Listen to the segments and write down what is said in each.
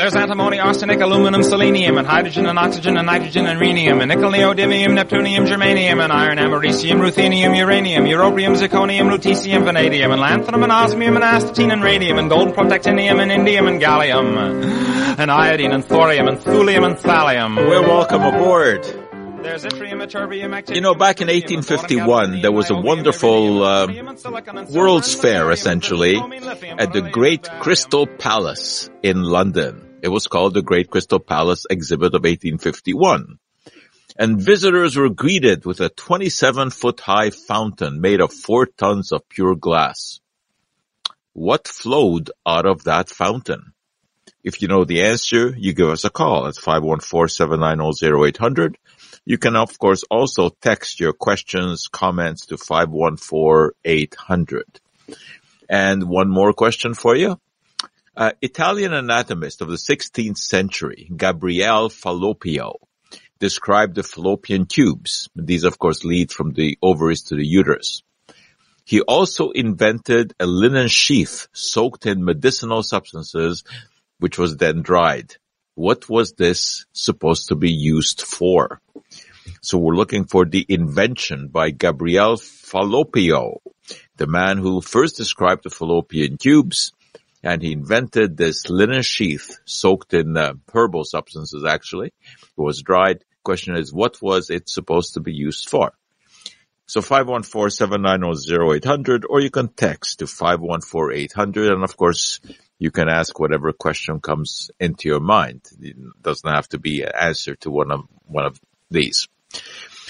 There's antimony, arsenic, aluminum, selenium, and hydrogen and oxygen and nitrogen and rhenium, and nickel, neodymium, neptunium, germanium, and iron, americium, ruthenium, uranium, europium, zirconium, lutetium, vanadium, and lanthanum, and osmium, and astatine, and radium, and gold, protactinium, and indium, and gallium, and iodine, and thorium, and thulium, and thallium. We're welcome aboard. There's yttrium, ytterbium, actinium, You know, back in 1851, there was a wonderful uh, World's Fair, essentially, at the Great Crystal Palace in London. It was called the Great Crystal Palace Exhibit of 1851. And visitors were greeted with a 27 foot high fountain made of four tons of pure glass. What flowed out of that fountain? If you know the answer, you give us a call at 514-790-0800. You can of course also text your questions, comments to 514-800. And one more question for you. Uh, Italian anatomist of the 16th century, Gabriele Falloppio, described the fallopian tubes. These of course lead from the ovaries to the uterus. He also invented a linen sheath soaked in medicinal substances, which was then dried. What was this supposed to be used for? So we're looking for the invention by Gabriel Falloppio, the man who first described the fallopian tubes, and he invented this linen sheath soaked in uh, herbal substances actually. It was dried. Question is, what was it supposed to be used for? So 514-790-0800 or you can text to 514-800 and of course you can ask whatever question comes into your mind. It doesn't have to be an answer to one of, one of these.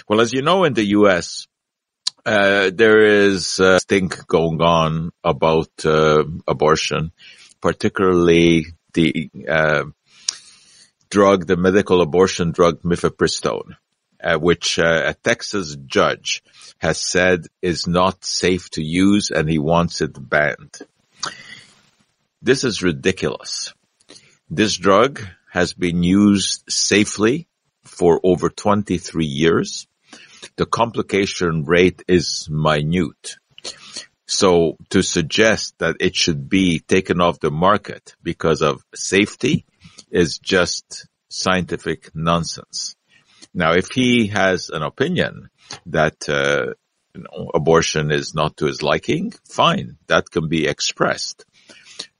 Well, as you know, in the U.S., uh, there is a stink going on about uh, abortion, particularly the uh, drug, the medical abortion drug mifepristone, uh, which uh, a Texas judge has said is not safe to use and he wants it banned. This is ridiculous. This drug has been used safely for over 23 years. The complication rate is minute. So to suggest that it should be taken off the market because of safety is just scientific nonsense. Now, if he has an opinion that uh, you know, abortion is not to his liking, fine, that can be expressed.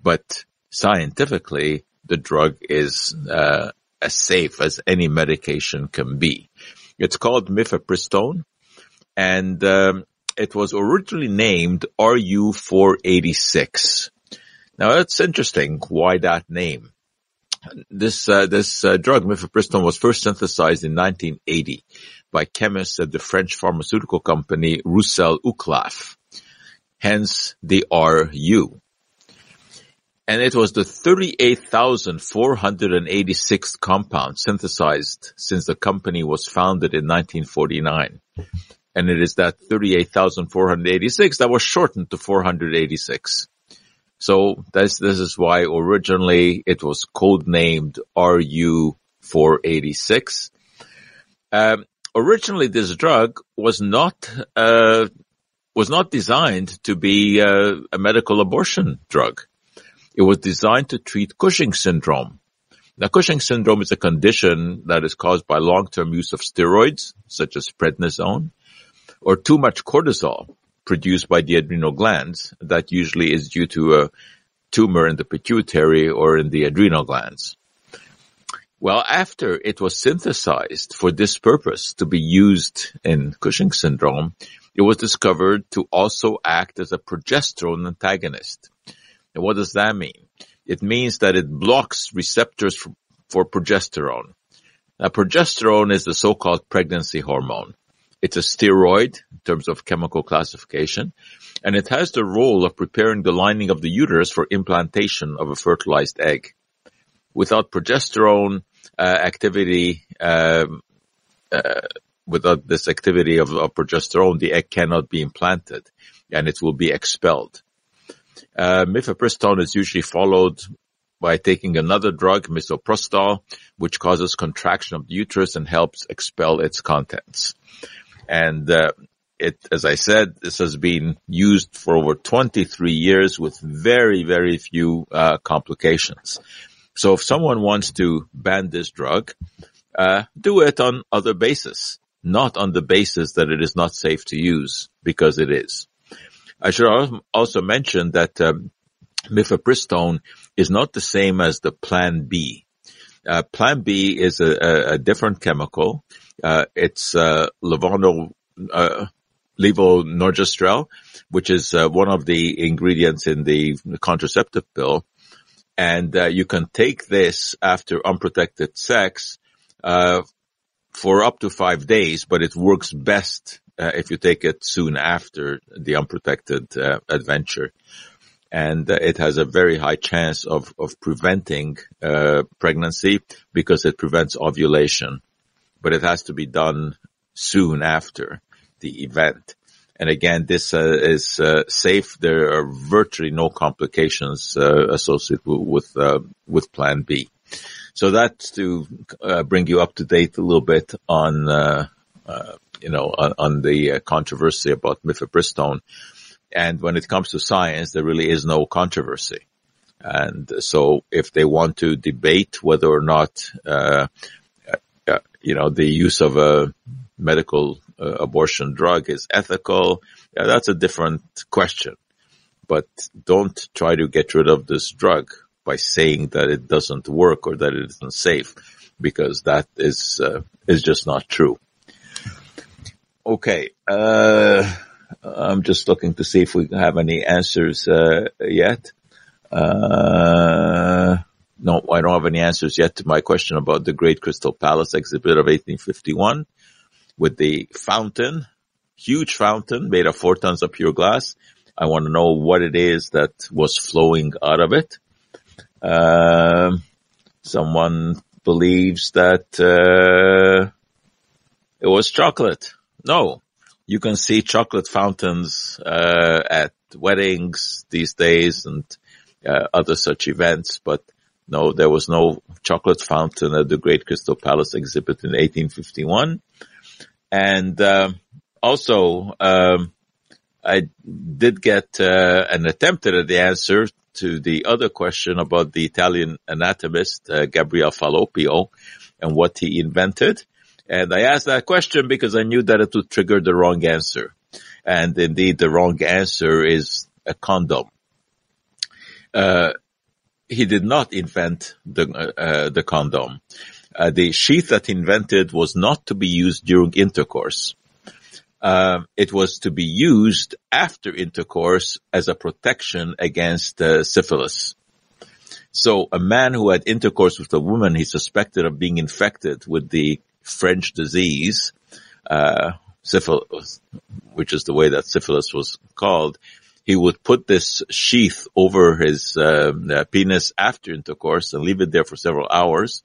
But scientifically, the drug is uh, as safe as any medication can be. It's called mifepristone, and um, it was originally named RU486. Now that's interesting. Why that name? This uh, this uh, drug mifepristone was first synthesized in 1980 by chemists at the French pharmaceutical company Roussel Uclaf. Hence the RU and it was the 38,486th compound synthesized since the company was founded in 1949. And it is that 38,486 that was shortened to 486. So this, this is why originally it was codenamed RU486. Um, originally this drug was not, uh, was not designed to be uh, a medical abortion drug. It was designed to treat Cushing syndrome. Now, Cushing syndrome is a condition that is caused by long-term use of steroids, such as prednisone, or too much cortisol produced by the adrenal glands. That usually is due to a tumor in the pituitary or in the adrenal glands. Well, after it was synthesized for this purpose to be used in Cushing syndrome, it was discovered to also act as a progesterone antagonist. And what does that mean? It means that it blocks receptors for, for progesterone. Now, progesterone is the so-called pregnancy hormone. It's a steroid in terms of chemical classification, and it has the role of preparing the lining of the uterus for implantation of a fertilized egg. Without progesterone uh, activity, um, uh, without this activity of, of progesterone, the egg cannot be implanted, and it will be expelled. Uh, mifepristone is usually followed by taking another drug, misoprostol, which causes contraction of the uterus and helps expel its contents. And uh, it, as I said, this has been used for over 23 years with very, very few uh, complications. So if someone wants to ban this drug, uh, do it on other basis, not on the basis that it is not safe to use, because it is. I should also mention that um, mifepristone is not the same as the Plan B. Uh, Plan B is a, a, a different chemical. Uh, it's uh, uh, levonorgestrel, which is uh, one of the ingredients in the contraceptive pill. And uh, you can take this after unprotected sex uh, for up to five days, but it works best uh, if you take it soon after the unprotected uh, adventure. And uh, it has a very high chance of, of preventing uh, pregnancy because it prevents ovulation. But it has to be done soon after the event. And again, this uh, is uh, safe. There are virtually no complications uh, associated with uh, with Plan B. So that's to bring you up to date a little bit on you know on, on the controversy about mifepristone. And when it comes to science, there really is no controversy. And so, if they want to debate whether or not you know the use of a medical uh, abortion drug is ethical, yeah, that's a different question. But don't try to get rid of this drug by saying that it doesn't work or that it isn't safe, because that is uh, is just not true. Okay, uh, I'm just looking to see if we have any answers uh, yet. Uh, no, I don't have any answers yet to my question about the Great Crystal Palace exhibit of 1851 with the fountain, huge fountain made of four tons of pure glass. I want to know what it is that was flowing out of it. Uh, someone believes that uh, it was chocolate. No, you can see chocolate fountains uh, at weddings these days and uh, other such events, but no, there was no chocolate fountain at the Great Crystal Palace exhibit in 1851. And uh, also, um, I did get uh, an attempt at the answer to the other question about the Italian anatomist uh, Gabriel Falloppio and what he invented. And I asked that question because I knew that it would trigger the wrong answer. And indeed, the wrong answer is a condom. Uh, he did not invent the uh, the condom uh, the sheath that he invented was not to be used during intercourse. Uh, it was to be used after intercourse as a protection against uh, syphilis. So a man who had intercourse with a woman he suspected of being infected with the French disease, uh, syphilis, which is the way that syphilis was called, he would put this sheath over his uh, penis after intercourse and leave it there for several hours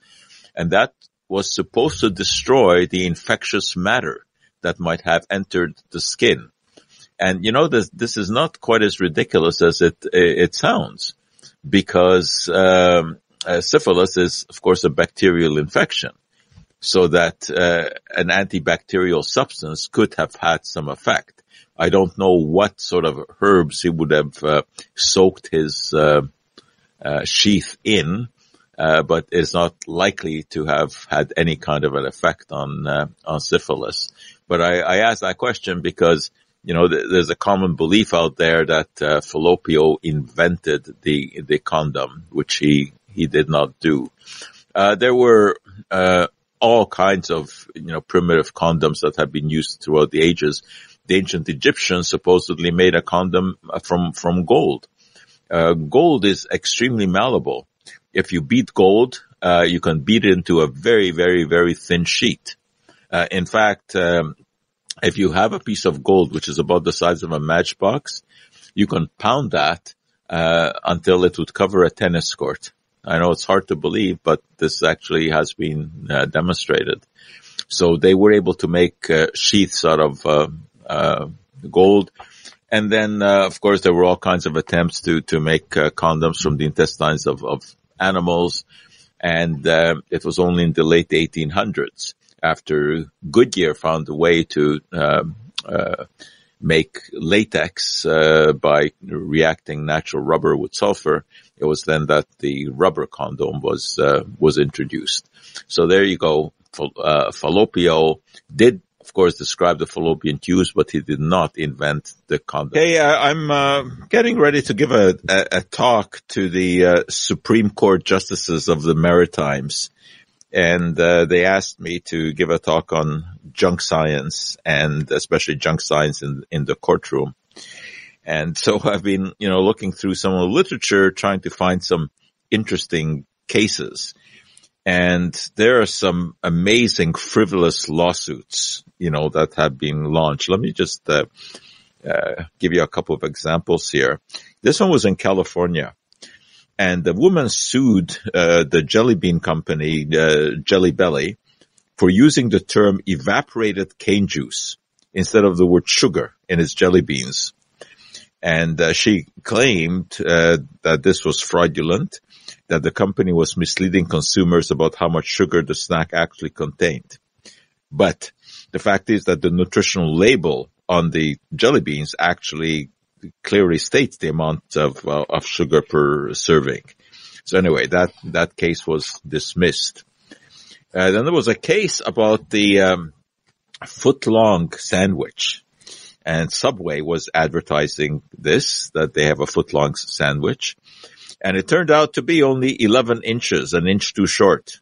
and that was supposed to destroy the infectious matter that might have entered the skin. And you know, this, this is not quite as ridiculous as it, it sounds because, um, uh, syphilis is, of course, a bacterial infection. So that, uh, an antibacterial substance could have had some effect. I don't know what sort of herbs he would have, uh, soaked his, uh, uh, sheath in, uh, but is not likely to have had any kind of an effect on uh, on syphilis. But I, I ask that question because you know th- there's a common belief out there that uh, Falloppio invented the the condom, which he he did not do. There were all kinds of you know primitive condoms that have been used throughout the ages. The ancient Egyptians supposedly made a condom from from gold. Uh, gold is extremely malleable if you beat gold, uh, you can beat it into a very, very, very thin sheet. Uh, in fact, um, if you have a piece of gold which is about the size of a matchbox, you can pound that uh, until it would cover a tennis court. I know it's hard to believe, but this actually has been uh, demonstrated. So they were able to make uh, sheaths out of uh, gold. And then, of course, there were all kinds of attempts to to make condoms from the intestines of, of animals. And uh, it was only in the late 1800s after Goodyear found a way to um, uh, make latex uh, by reacting natural rubber with sulfur It was then that the rubber condom was uh, was introduced. So there you go. Uh, Falloppio did of course, describe the fallopian tubes, but he did not invent the condom. Hey, uh, I'm uh, getting ready to give a, a, a talk to the uh, Supreme Court justices of the Maritimes, and uh, they asked me to give a talk on junk science and especially junk science in in the courtroom. And so I've been, you know, looking through some of the literature, trying to find some interesting cases. And there are some amazing frivolous lawsuits, you know, that have been launched. Let me just uh, uh, give you a couple of examples here. This one was in California. And the woman sued uh, the jelly bean company, uh, Jelly Belly, for using the term evaporated cane juice instead of the word sugar in its jelly beans. And uh, she claimed uh, that this was fraudulent that the company was misleading consumers about how much sugar the snack actually contained. But the fact is that the nutritional label on the jelly beans actually clearly states the amount of, uh, of sugar per serving. So anyway, that, that case was dismissed. Uh, then there was a case about the um, foot long sandwich. And Subway was advertising this, that they have a foot long sandwich and it turned out to be only 11 inches, an inch too short.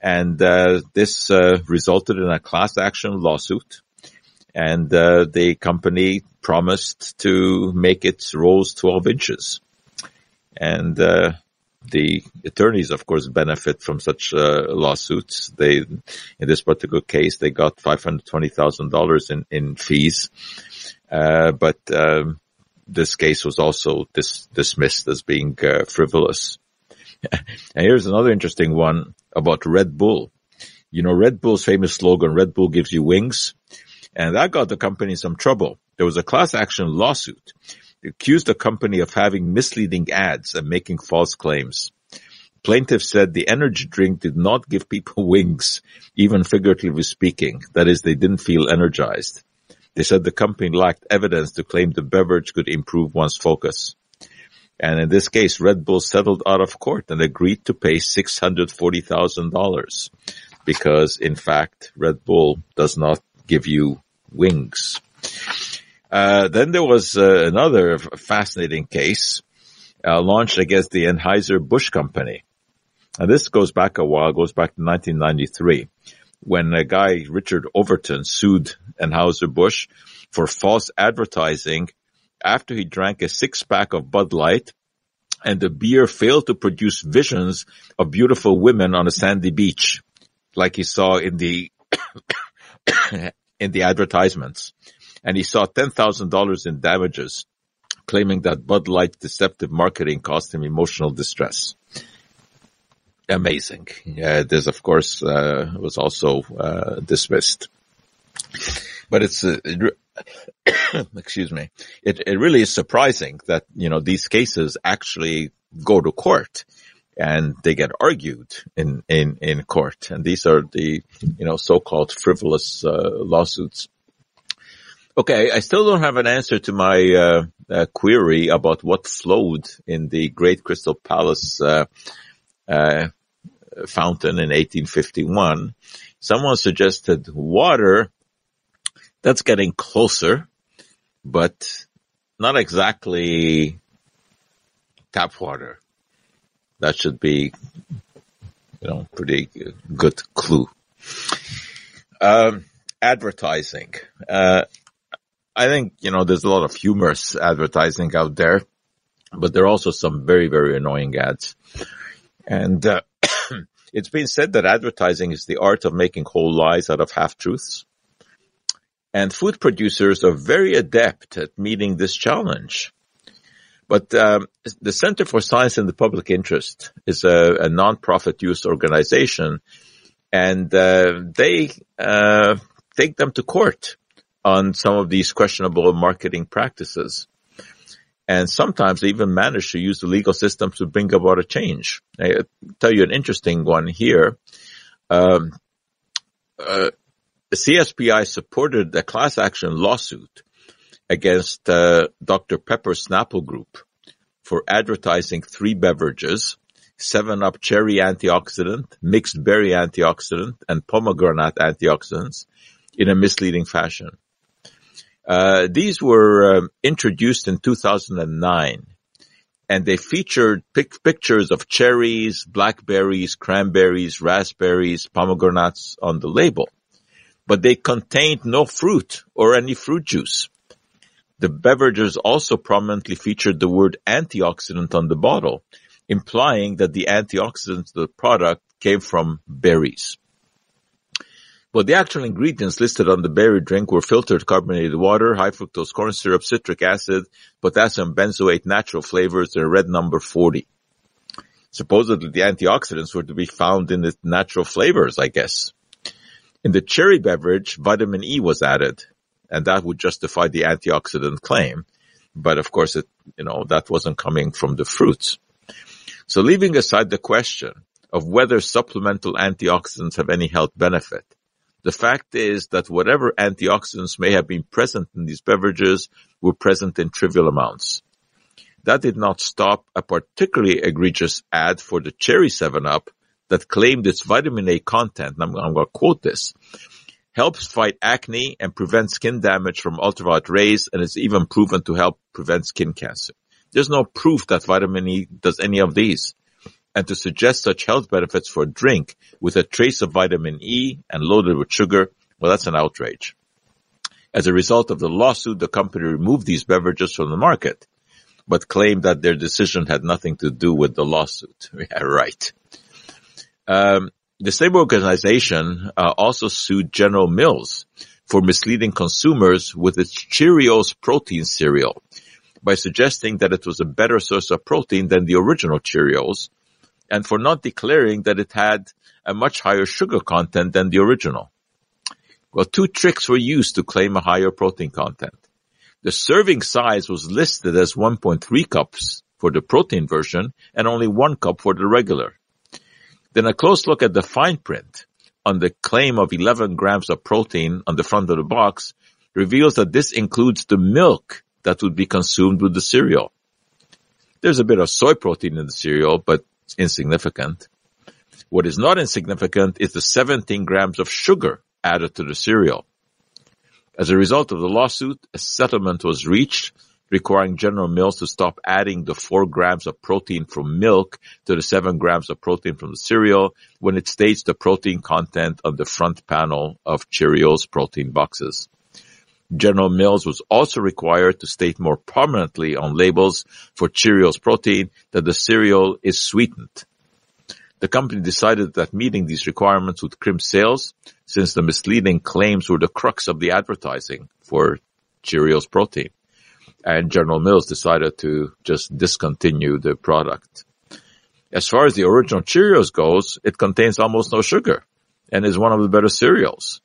And uh, this uh, resulted in a class action lawsuit, and uh, the company promised to make its rolls 12 inches. And uh, the attorneys, of course, benefit from such uh, lawsuits. They, in this particular case, they got $520,000 in, in fees. Uh, but um, this case was also dis- dismissed as being uh, frivolous. and here's another interesting one about Red Bull. You know, Red Bull's famous slogan, Red Bull gives you wings. And that got the company some trouble. There was a class action lawsuit. Accused the company of having misleading ads and making false claims. Plaintiffs said the energy drink did not give people wings, even figuratively speaking. That is, they didn't feel energized. They said the company lacked evidence to claim the beverage could improve one's focus. And in this case, Red Bull settled out of court and agreed to pay $640,000 because in fact, Red Bull does not give you wings. Uh, then there was uh, another fascinating case uh, launched against the Anheuser-Busch company. And this goes back a while, goes back to 1993 when a guy, Richard Overton, sued Anheuser-Busch for false advertising after he drank a six pack of Bud Light and the beer failed to produce visions of beautiful women on a sandy beach, like he saw in the, in the advertisements. And he saw $10,000 in damages, claiming that Bud Light's deceptive marketing caused him emotional distress amazing. This, of course, uh, was also uh, dismissed. But it's, uh, excuse me, it, it really is surprising that, you know, these cases actually go to court and they get argued in, in, in court. And these are the, you know, so-called frivolous uh, lawsuits. Okay, I still don't have an answer to my uh, uh, query about what flowed in the Great Crystal Palace uh, uh, fountain in 1851. Someone suggested water. That's getting closer, but not exactly tap water. That should be, you know, pretty good clue. Um, advertising. Uh, I think, you know, there's a lot of humorous advertising out there, but there are also some very, very annoying ads. And, uh, it's been said that advertising is the art of making whole lies out of half truths. And food producers are very adept at meeting this challenge. But um, the Center for Science in the Public Interest is a, a non-profit youth organization, and uh, they uh, take them to court on some of these questionable marketing practices and sometimes they even manage to use the legal system to bring about a change. I tell you an interesting one here. Um, uh, CSPI supported a class action lawsuit against uh, Dr. Pepper Snapple Group for advertising three beverages, 7-Up Cherry Antioxidant, Mixed Berry Antioxidant, and Pomegranate Antioxidants in a misleading fashion. Uh, these were um, introduced in 2009 and they featured pic- pictures of cherries, blackberries, cranberries, raspberries, pomegranates on the label. But they contained no fruit or any fruit juice. The beverages also prominently featured the word antioxidant on the bottle, implying that the antioxidants of the product came from berries. But the actual ingredients listed on the berry drink were filtered carbonated water, high fructose corn syrup, citric acid, potassium benzoate, natural flavors, and red number 40. Supposedly the antioxidants were to be found in the natural flavors, I guess. In the cherry beverage, vitamin E was added and that would justify the antioxidant claim. But of course, it, you know, that wasn't coming from the fruits. So leaving aside the question of whether supplemental antioxidants have any health benefit, the fact is that whatever antioxidants may have been present in these beverages were present in trivial amounts. That did not stop a particularly egregious ad for the Cherry 7-Up that claimed its vitamin A content, I'm, I'm going to quote this, helps fight acne and prevent skin damage from ultraviolet rays and is even proven to help prevent skin cancer. There's no proof that vitamin E does any of these. And to suggest such health benefits for a drink with a trace of vitamin E and loaded with sugar, well, that's an outrage. As a result of the lawsuit, the company removed these beverages from the market, but claimed that their decision had nothing to do with the lawsuit. Yeah, right. Um, the same organization uh, also sued General Mills for misleading consumers with its Cheerios protein cereal by suggesting that it was a better source of protein than the original Cheerios and for not declaring that it had a much higher sugar content than the original. Well, two tricks were used to claim a higher protein content. The serving size was listed as 1.3 cups for the protein version and only one cup for the regular. Then a close look at the fine print on the claim of 11 grams of protein on the front of the box reveals that this includes the milk that would be consumed with the cereal. There's a bit of soy protein in the cereal, but insignificant. What is not insignificant is the 17 grams of sugar added to the cereal. As a result of the lawsuit, a settlement was reached requiring General Mills to stop adding the four grams of protein from milk to the seven grams of protein from the cereal when it states the protein content on the front panel of Cheerios protein boxes. General Mills was also required to state more prominently on labels for Cheerios protein that the cereal is sweetened. The company decided that meeting these requirements would crimp sales since the misleading claims were the crux of the advertising for Cheerios protein and General Mills decided to just discontinue the product. As far as the original Cheerios goes, it contains almost no sugar and is one of the better cereals.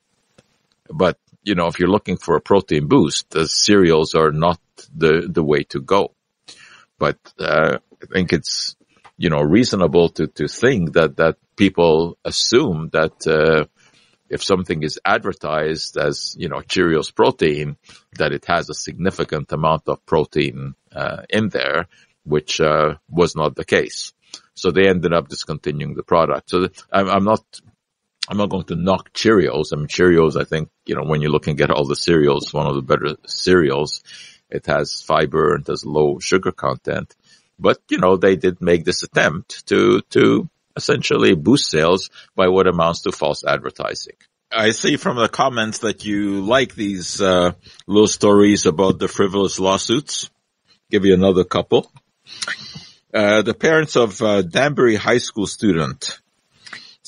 But, you know, if you're looking for a protein boost, the cereals are not the, the way to go. But, uh, I think it's, you know, reasonable to, to think that, that people assume that, uh, if something is advertised as, you know, Cheerios protein, that it has a significant amount of protein uh, in there, which uh, was not the case. So they ended up discontinuing the product. So I'm, I'm, not, I'm not going to knock Cheerios. I mean, Cheerios, I think, you know, when you're looking at all the cereals, one of the better cereals. It has fiber and has low sugar content. But, you know, they did make this attempt to, to essentially boost sales by what amounts to false advertising. I see from the comments that you like these uh, little stories about the frivolous lawsuits. Give you another couple. Uh, the parents of uh, Danbury High School student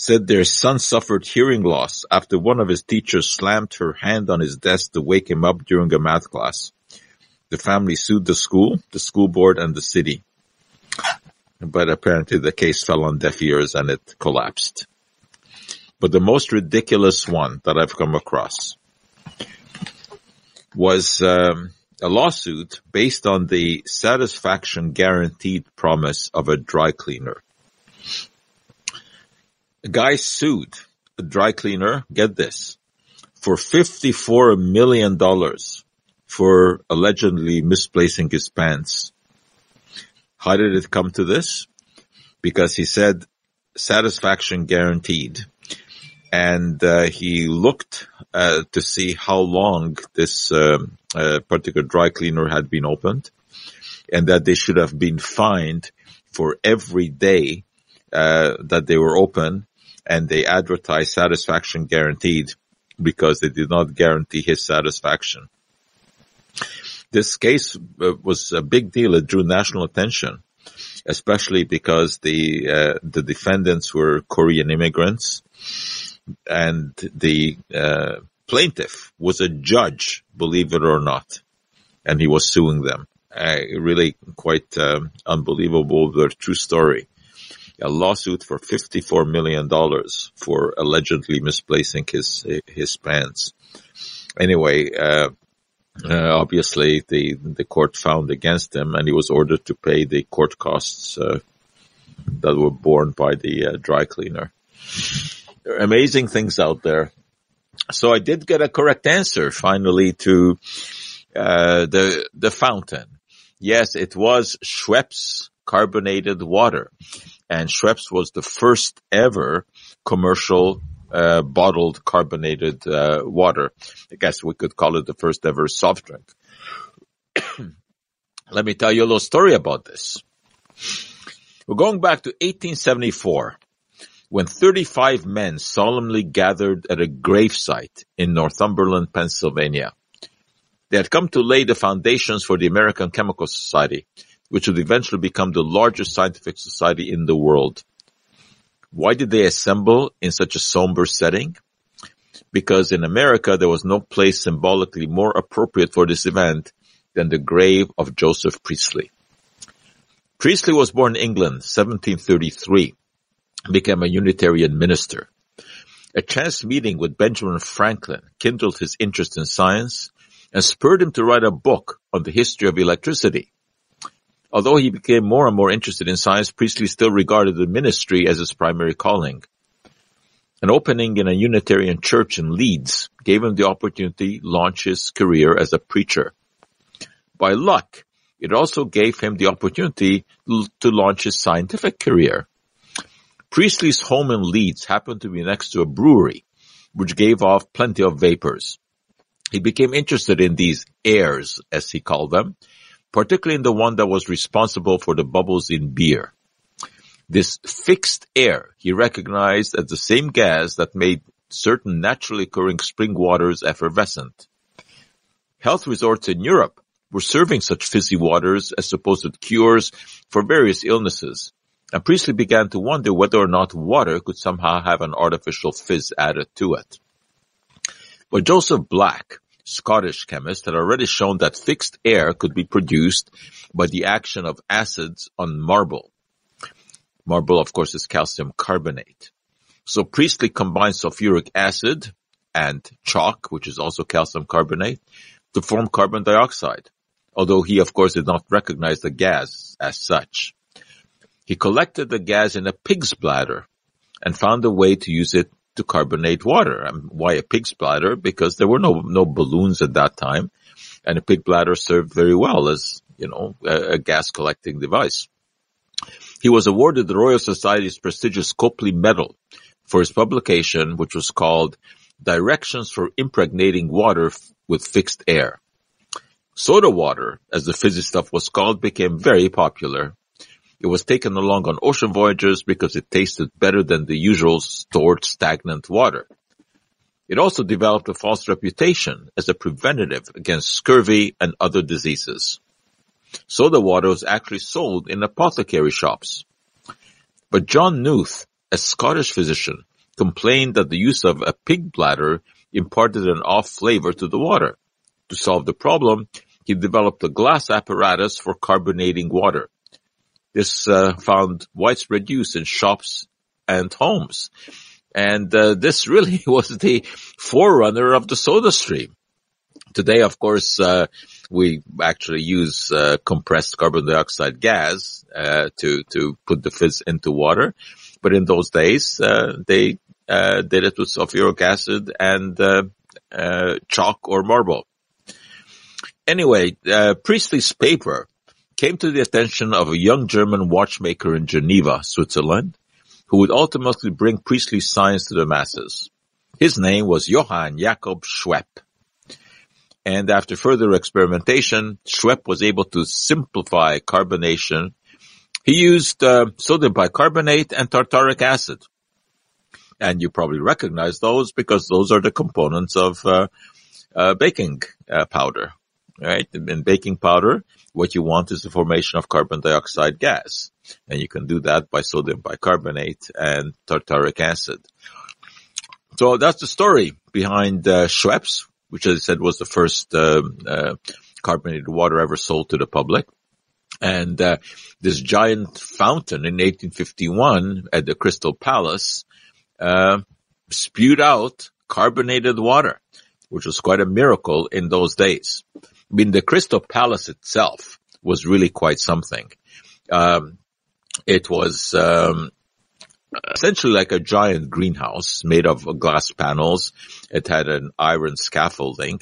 said their son suffered hearing loss after one of his teachers slammed her hand on his desk to wake him up during a math class. The family sued the school, the school board, and the city but apparently the case fell on deaf ears and it collapsed. But the most ridiculous one that I've come across was um, a lawsuit based on the satisfaction guaranteed promise of a dry cleaner. A guy sued a dry cleaner, get this, for $54 million for allegedly misplacing his pants How did it come to this? Because he said satisfaction guaranteed. And uh, he looked uh, to see how long this um, uh, particular dry cleaner had been opened and that they should have been fined for every day uh, that they were open and they advertised satisfaction guaranteed because they did not guarantee his satisfaction. This case uh, was a big deal. It drew national attention, especially because the uh, the defendants were Korean immigrants, and the uh, plaintiff was a judge, believe it or not, and he was suing them. Uh, really quite um, unbelievable, but true story. A lawsuit for fifty-four million dollars for allegedly misplacing his his pants. Anyway, uh, uh, obviously, the the court found against him, and he was ordered to pay the court costs uh, that were borne by the uh, dry cleaner. Amazing things out there. So I did get a correct answer finally to uh, the the fountain. Yes, it was Schweppes carbonated water, and Schweppes was the first ever commercial uh, bottled carbonated uh, water. I guess we could call it the first ever soft drink. Let me tell you a little story about this. We're going back to 1874 when 35 men solemnly gathered at a gravesite in Northumberland, Pennsylvania. They had come to lay the foundations for the American Chemical Society, which would eventually become the largest scientific society in the world. Why did they assemble in such a somber setting? Because in America there was no place symbolically more appropriate for this event than the grave of Joseph Priestley. Priestley was born in England, 1733, and became a Unitarian minister. A chance meeting with Benjamin Franklin kindled his interest in science and spurred him to write a book on the history of electricity. Although he became more and more interested in science, Priestley still regarded the ministry as his primary calling. An opening in a Unitarian church in Leeds gave him the opportunity to launch his career as a preacher. By luck, it also gave him the opportunity to launch his scientific career. Priestley's home in Leeds happened to be next to a brewery, which gave off plenty of vapors. He became interested in these airs, as he called them, particularly in the one that was responsible for the bubbles in beer. This fixed air he recognized as the same gas that made certain naturally occurring spring waters effervescent. Health resorts in Europe were serving such fizzy waters as supposed cures for various illnesses, and Priestley began to wonder whether or not water could somehow have an artificial fizz added to it. But Joseph Black, Scottish chemist had already shown that fixed air could be produced by the action of acids on marble. Marble, of course, is calcium carbonate. So Priestley combined sulfuric acid and chalk, which is also calcium carbonate, to form carbon dioxide, although he, of course, did not recognize the gas as such. He collected the gas in a pig's bladder and found a way to use it to carbonate water. why a pig's bladder? Because there were no, no balloons at that time and a pig bladder served very well as, you know, a, a gas collecting device. He was awarded the Royal Society's prestigious Copley Medal for his publication, which was called Directions for Impregnating Water f- with Fixed Air. Soda water, as the fizzy stuff was called, became very popular it was taken along on ocean voyages because it tasted better than the usual stored stagnant water. It also developed a false reputation as a preventative against scurvy and other diseases. Soda water was actually sold in apothecary shops. But John Nooth, a Scottish physician, complained that the use of a pig bladder imparted an off flavor to the water. To solve the problem, he developed a glass apparatus for carbonating water. This uh, found widespread use in shops and homes. And uh, this really was the forerunner of the soda stream. Today, of course, uh, we actually use uh, compressed carbon dioxide gas uh, to to put the fizz into water, but in those days uh, they did it with sulfuric acid and chalk or marble. Anyway, Priestley's paper came to the attention of a young German watchmaker in Geneva, Switzerland, who would ultimately bring Priestley science to the masses. His name was Johann Jakob Schweppe. And after further experimentation, Schweppe was able to simplify carbonation. He used uh, sodium bicarbonate and tartaric acid. And you probably recognize those because those are the components of uh, uh, baking uh, powder, right? In baking powder, what you want is the formation of carbon dioxide gas. And you can do that by sodium bicarbonate and tartaric acid. So that's the story behind uh, Schweppes, which as I said was the first uh, uh, carbonated water ever sold to the public. And uh, this giant fountain in 1851 at the Crystal Palace uh, spewed out carbonated water, which was quite a miracle in those days. I mean, the Crystal Palace itself was really quite something. Um, it was um, essentially like a giant greenhouse made of glass panels. It had an iron scaffolding,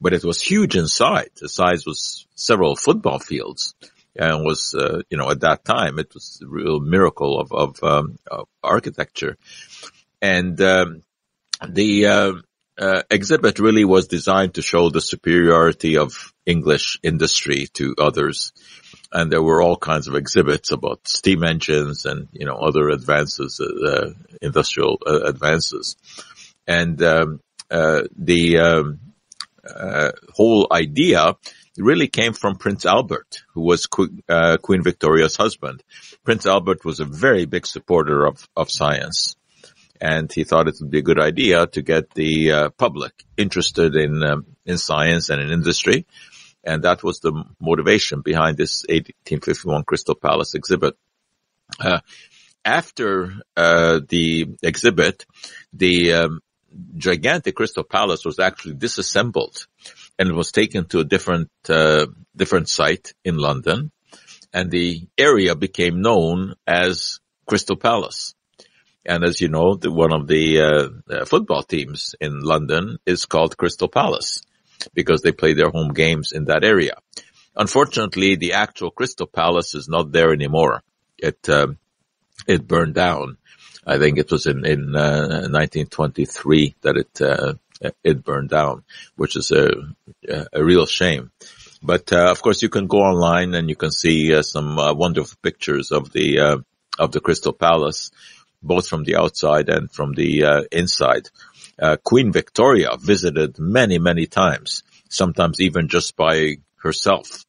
but it was huge inside. The size was several football fields and was, uh, you know, at that time, it was a real miracle of, of, um, of architecture. And, um, the, uh, exhibit really was designed to show the superiority of English industry to others and there were all kinds of exhibits about steam engines and you know other advances, uh, uh, industrial uh, advances, and um, uh, the um, uh, whole idea really came from Prince Albert, who was Qu- uh, Queen Victoria's husband. Prince Albert was a very big supporter of of science. And he thought it would be a good idea to get the public interested in um, in science and in industry, and that was the motivation behind this 1851 Crystal Palace exhibit. Uh, after uh, the exhibit, the um, gigantic Crystal Palace was actually disassembled and was taken to a different uh, different site in London, and the area became known as Crystal Palace. And as you know, the, one of the uh, football teams in London is called Crystal Palace because they play their home games in that area. Unfortunately, the actual Crystal Palace is not there anymore. It um, it burned down. I think it was in in uh, 1923 that it uh, it burned down, which is a a real shame. But uh, of course, you can go online and you can see uh, some uh, wonderful pictures of the uh, of the Crystal Palace, both from the outside and from the inside uh, Queen Victoria visited many, many times, sometimes even just by herself.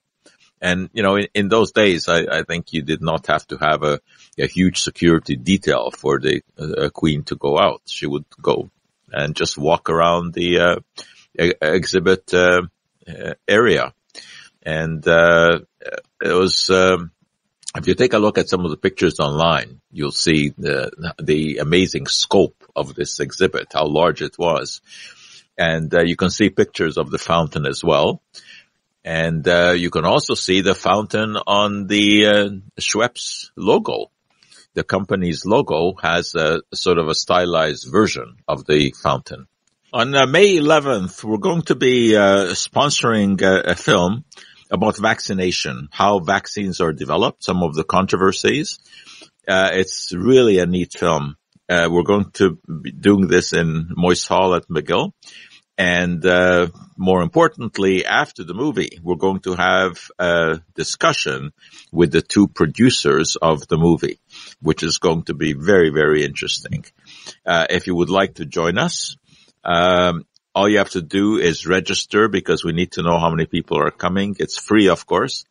And, you know, in, in those days, I, I, think you did not have to have a, a huge security detail for the uh, queen to go out. She would go and just walk around the uh, exhibit uh, area. And uh, it was, um, if you take a look at some of the pictures online, you'll see the, the amazing scope of this exhibit, how large it was. And uh, you can see pictures of the fountain as well. And uh, you can also see the fountain on the uh, Schweppes logo. The company's logo has a sort of a stylized version of the fountain. On uh, May 11th, we're going to be uh, sponsoring a, a film about vaccination, how vaccines are developed, some of the controversies. Uh, it's really a neat film. Uh, we're going to be doing this in Moyse Hall at McGill. And uh, more importantly, after the movie, we're going to have a discussion with the two producers of the movie, which is going to be very, very interesting. Uh, if you would like to join us, um, all you have to do is register because we need to know how many people are coming. It's free, of course,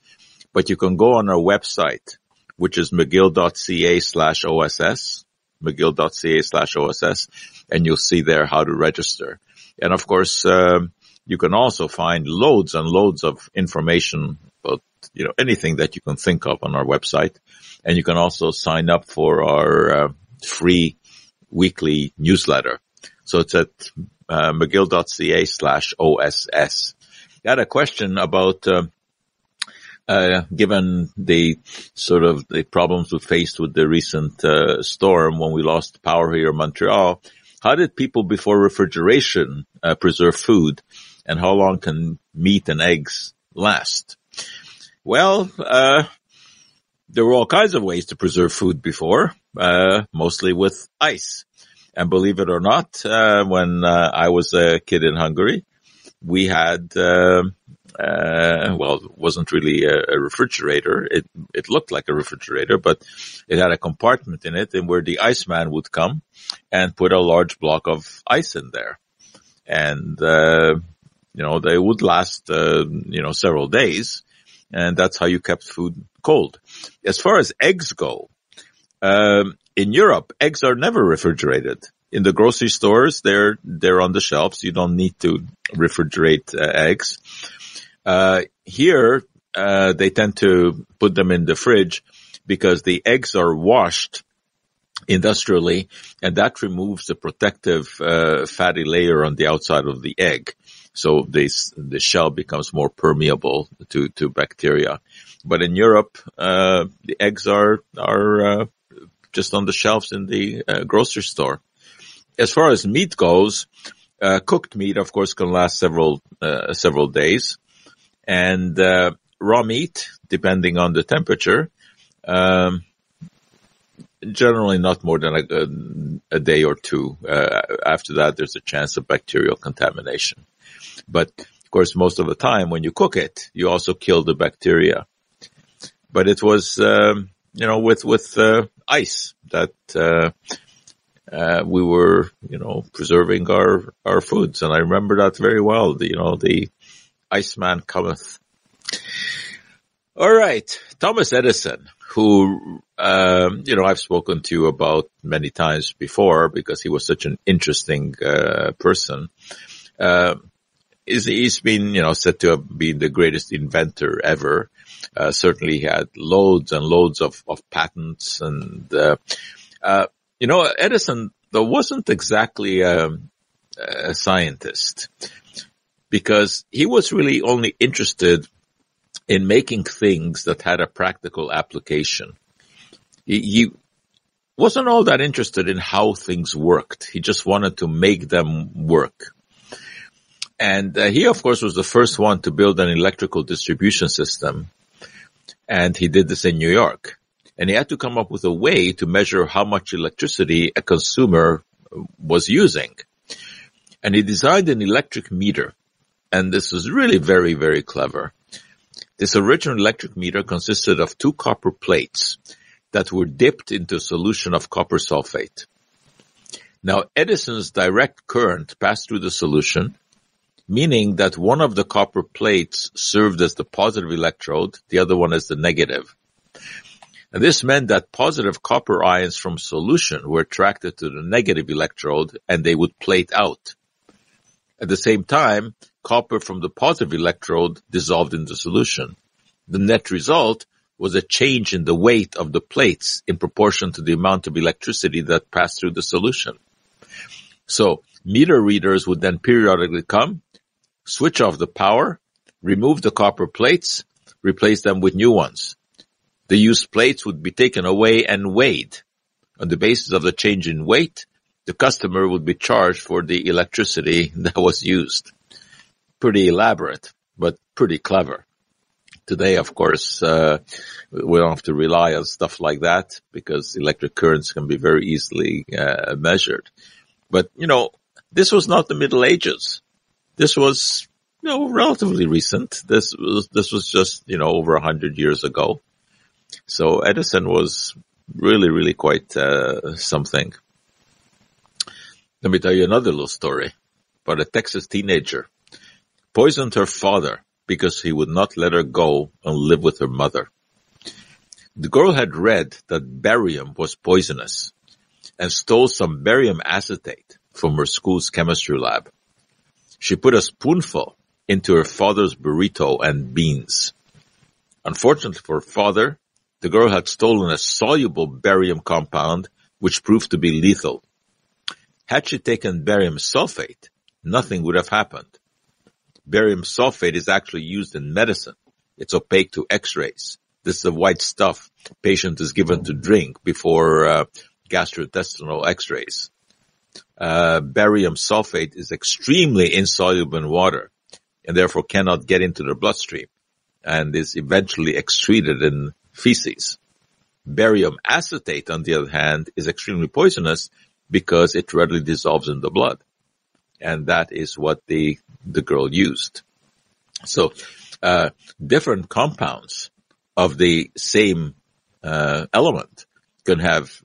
but you can go on our website, which is mcgill.ca slash OSS, mcgill.ca slash OSS, and you'll see there how to register. And of course, um, you can also find loads and loads of information about, you know, anything that you can think of on our website. And you can also sign up for our uh, free weekly newsletter. So it's at uh, mcgill.ca slash OSS. I had a question about, uh, uh, given the sort of the problems we faced with the recent uh, storm when we lost power here in Montreal, how did people before refrigeration uh, preserve food, and how long can meat and eggs last? Well, uh, there were all kinds of ways to preserve food before, uh, mostly with ice. And believe it or not, uh, when uh, I was a kid in Hungary, we had, um, uh, well, it wasn't really a, a, refrigerator. It, it looked like a refrigerator, but it had a compartment in it and where the iceman would come and put a large block of ice in there. And, uh, you know, they would last, uh, you know, several days and that's how you kept food cold. As far as eggs go, um, in Europe, eggs are never refrigerated. In the grocery stores, they're they're on the shelves. You don't need to refrigerate uh, eggs. Uh, here, uh, they tend to put them in the fridge because the eggs are washed industrially, and that removes the protective uh, fatty layer on the outside of the egg. So this, the shell becomes more permeable to, to bacteria. But in Europe, uh, the eggs are, are, uh, just on the shelves in the uh, grocery store. As far as meat goes, uh, cooked meat, of course, can last several, uh, several days. And, uh, raw meat, depending on the temperature, um, generally not more than a, a day or two. Uh, after that, there's a chance of bacterial contamination. But of course, most of the time when you cook it, you also kill the bacteria. But it was, um, you know, with, with, uh, ice that, uh, uh, we were, you know, preserving our, our foods. And I remember that very well. The, you know, the Iceman cometh. All right. Thomas Edison, who, um, you know, I've spoken to you about many times before because he was such an interesting, uh, person. Uh, he's been you know said to have been the greatest inventor ever. Uh, certainly, he had loads and loads of of patents, and uh, uh, you know Edison though wasn't exactly a, a, scientist because he was really only interested in making things that had a practical application. He, he wasn't all that interested in how things worked. He just wanted to make them work. And uh, he, of course, was the first one to build an electrical distribution system. And he did this in New York. And he had to come up with a way to measure how much electricity a consumer was using. And he designed an electric meter. And this was really very, very clever. This original electric meter consisted of two copper plates that were dipped into a solution of copper sulfate. Now Edison's direct current passed through the solution meaning that one of the copper plates served as the positive electrode, the other one as the negative. And this meant that positive copper ions from solution were attracted to the negative electrode and they would plate out. At the same time, copper from the positive electrode dissolved in the solution. The net result was a change in the weight of the plates in proportion to the amount of electricity that passed through the solution. So meter readers would then periodically come switch off the power, remove the copper plates, replace them with new ones. The used plates would be taken away and weighed. On the basis of the change in weight, the customer would be charged for the electricity that was used. Pretty elaborate, but pretty clever. Today, of course, uh, we don't have to rely on stuff like that because electric currents can be very easily uh, measured. But, you know, this was not the Middle Ages. This was, you know, relatively recent. This was, this was just, you know, over a hundred years ago. So Edison was really, really quite, uh, something. Let me tell you another little story about a Texas teenager poisoned her father because he would not let her go and live with her mother. The girl had read that barium was poisonous and stole some barium acetate from her school's chemistry lab. She put a spoonful into her father's burrito and beans. Unfortunately for her father, the girl had stolen a soluble barium compound which proved to be lethal. Had she taken barium sulfate, nothing would have happened. Barium sulfate is actually used in medicine. It's opaque to x-rays. This is the white stuff patient is given to drink before uh, gastrointestinal x-rays uh, barium sulfate is extremely insoluble in water and therefore cannot get into the bloodstream. and is eventually excreted in feces. Barium acetate, on the other hand, is extremely poisonous because it readily dissolves in the blood. And that is what the, the girl used. So, uh, different compounds of the same, uh, element can have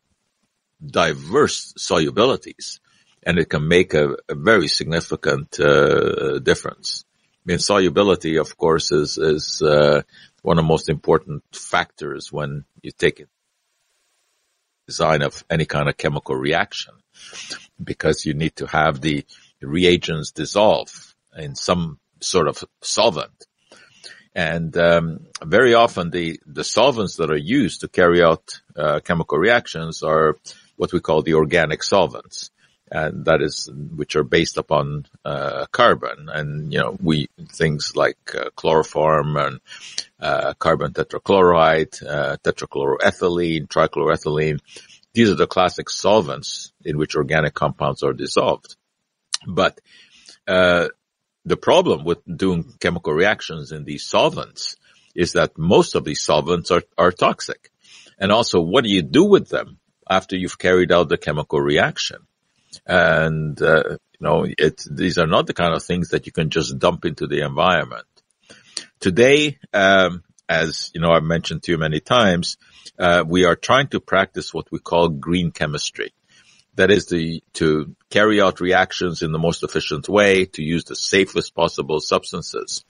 diverse solubilities and it can make a, a very significant, uh, difference. I mean, solubility, of course, is, is, uh, one of the most important factors when you take it design of any kind of chemical reaction because you need to have the reagents dissolve in some sort of solvent. And um, very often the, the solvents that are used to carry out uh, chemical reactions are what we call the organic solvents and that is which are based upon uh, carbon. And you know we things like uh, chloroform and uh, carbon tetrachloride uh, tetrachloroethylene trichloroethylene. These are the classic solvents in which organic compounds are dissolved. But uh, the problem with doing chemical reactions in these solvents is that most of these solvents are, are toxic. And also what do you do with them after you've carried out the chemical reaction and, uh, you know, it, these are not the kind of things that you can just dump into the environment. Today, um, as you know, I've mentioned to you many times, uh, we are trying to practice what we call green chemistry. That is the, to carry out reactions in the most efficient way, to use the safest possible substances,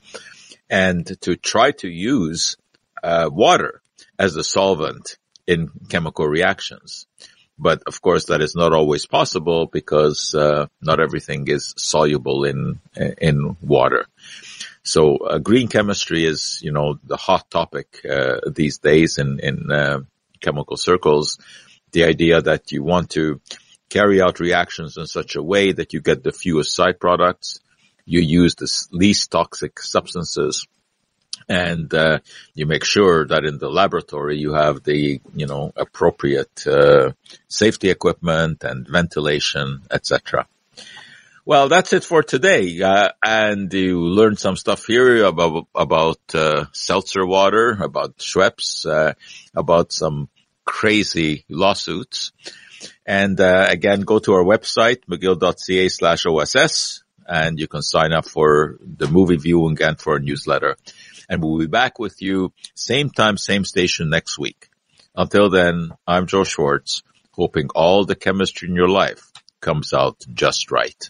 and to try to use uh, water as a solvent in chemical reactions. But of course, that is not always possible because uh, not everything is soluble in in water. So uh, green chemistry is, you know, the hot topic uh, these days in in uh, chemical circles. The idea that you want to carry out reactions in such a way that you get the fewest side products, you use the least toxic substances, and uh, you make sure that in the laboratory you have the you know appropriate uh, safety equipment and ventilation, etc. Well, that's it for today, uh, and you learned some stuff here about about uh, seltzer water, about Schweppes, uh, about some crazy lawsuits. And uh, again, go to our website, mcgill.ca slash OSS, and you can sign up for the movie viewing and for a newsletter and we'll be back with you same time, same station next week. Until then, I'm Joe Schwarcz, hoping all the chemistry in your life comes out just right.